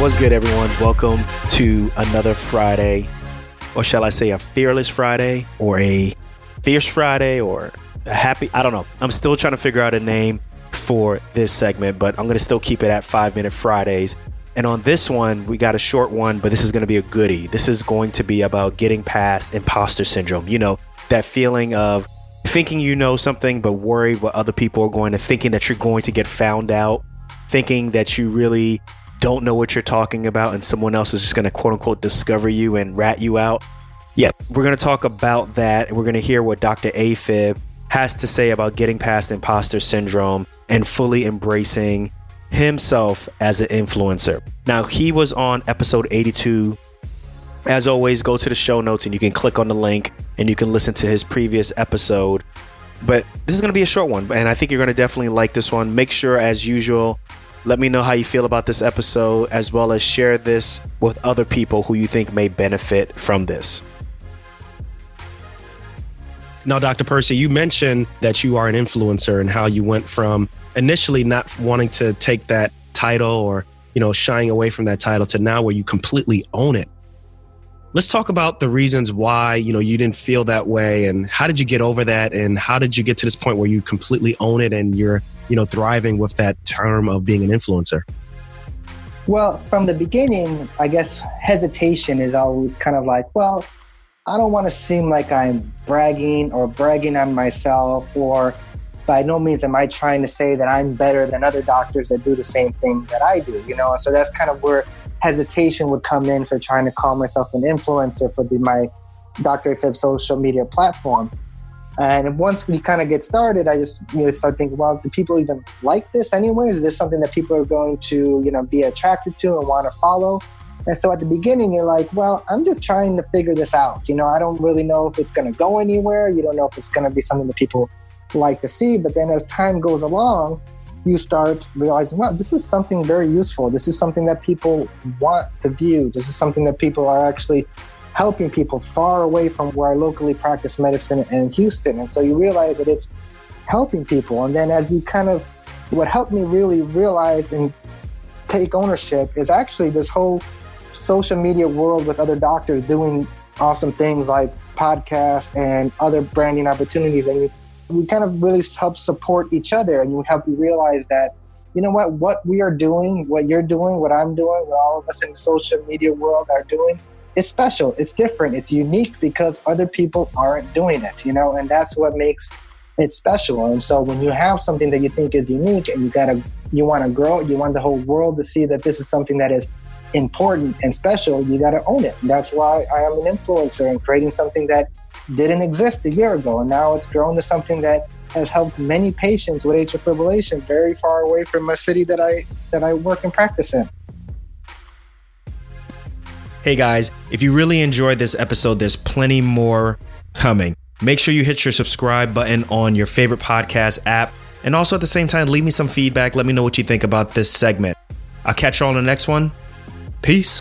What's good, everyone? Welcome to another Friday, or shall I say a fearless Friday, or a fierce Friday, or a happy. I don't know. I'm still trying to figure out a name for this segment, but I'm going to still keep it at five minute Fridays. And on this one, we got a short one, but this is going to be a goodie. This is going to be about getting past imposter syndrome. You know, that feeling of thinking you know something, but worried what other people are going to, thinking that you're going to get found out, thinking that you really don't know what you're talking about, and someone else is just going to quote unquote discover you and rat you out. Yeah, we're going to talk about that, and we're going to hear what Dr. Afib has to say about getting past imposter syndrome and fully embracing himself as an influencer. Now, he was on episode 82. As always, go to the show notes and you can click on the link and you can listen to his previous episode. But this is going to be a short one, and I think you're going to definitely like this one. Make sure, as usual, let me know how you feel about this episode, as well as share this with other people who you think may benefit from this. Now, Dr. Percy, you mentioned that you are an influencer and how you went from initially not wanting to take that title or, you know, shying away from that title to now where you completely own it. Let's talk about the reasons why, you know, you didn't feel that way and how did you get over that and how did you get to this point where you completely own it and you're, you know, thriving with that term of being an influencer? Well, from the beginning, I guess hesitation is always kind of like, well, I don't want to seem like I'm bragging or bragging on myself, or by no means am I trying to say that I'm better than other doctors that do the same thing that I do, you know? So that's kind of where hesitation would come in for trying to call myself an influencer for the, my Dr. Afib social media platform. And once we kind of get started, I just you know start thinking, well, do people even like this anyway? Is this something that people are going to you know be attracted to and want to follow? And so at the beginning, you're like, well, I'm just trying to figure this out. You know, I don't really know if it's going to go anywhere. You don't know if it's going to be something that people like to see. But then as time goes along, you start realizing, wow, this is something very useful. This is something that people want to view. This is something that people are actually helping people far away from where I locally practice medicine in Houston. And so you realize that it's helping people. And then as you kind of, what helped me really realize and take ownership is actually this whole social media world with other doctors doing awesome things like podcasts and other branding opportunities. And you, we kind of really help support each other and we help you realize that, you know what, what we are doing, what you're doing, what I'm doing, what all of us in the social media world are doing, it's special, it's different, it's unique because other people aren't doing it, you know, and that's what makes it special. And so when you have something that you think is unique and you gotta you want to grow you want the whole world to see that this is something that is important and special, you got to own it. And that's why I am an influencer and creating something that didn't exist a year ago. And now it's grown to something that has helped many patients with atrial fibrillation very far away from a city that I that I work and practice in. Hey guys, if you really enjoyed this episode, there's plenty more coming. Make sure you hit your subscribe button on your favorite podcast app. And also at the same time, leave me some feedback. Let me know what you think about this segment. I'll catch you all on the next one. Peace.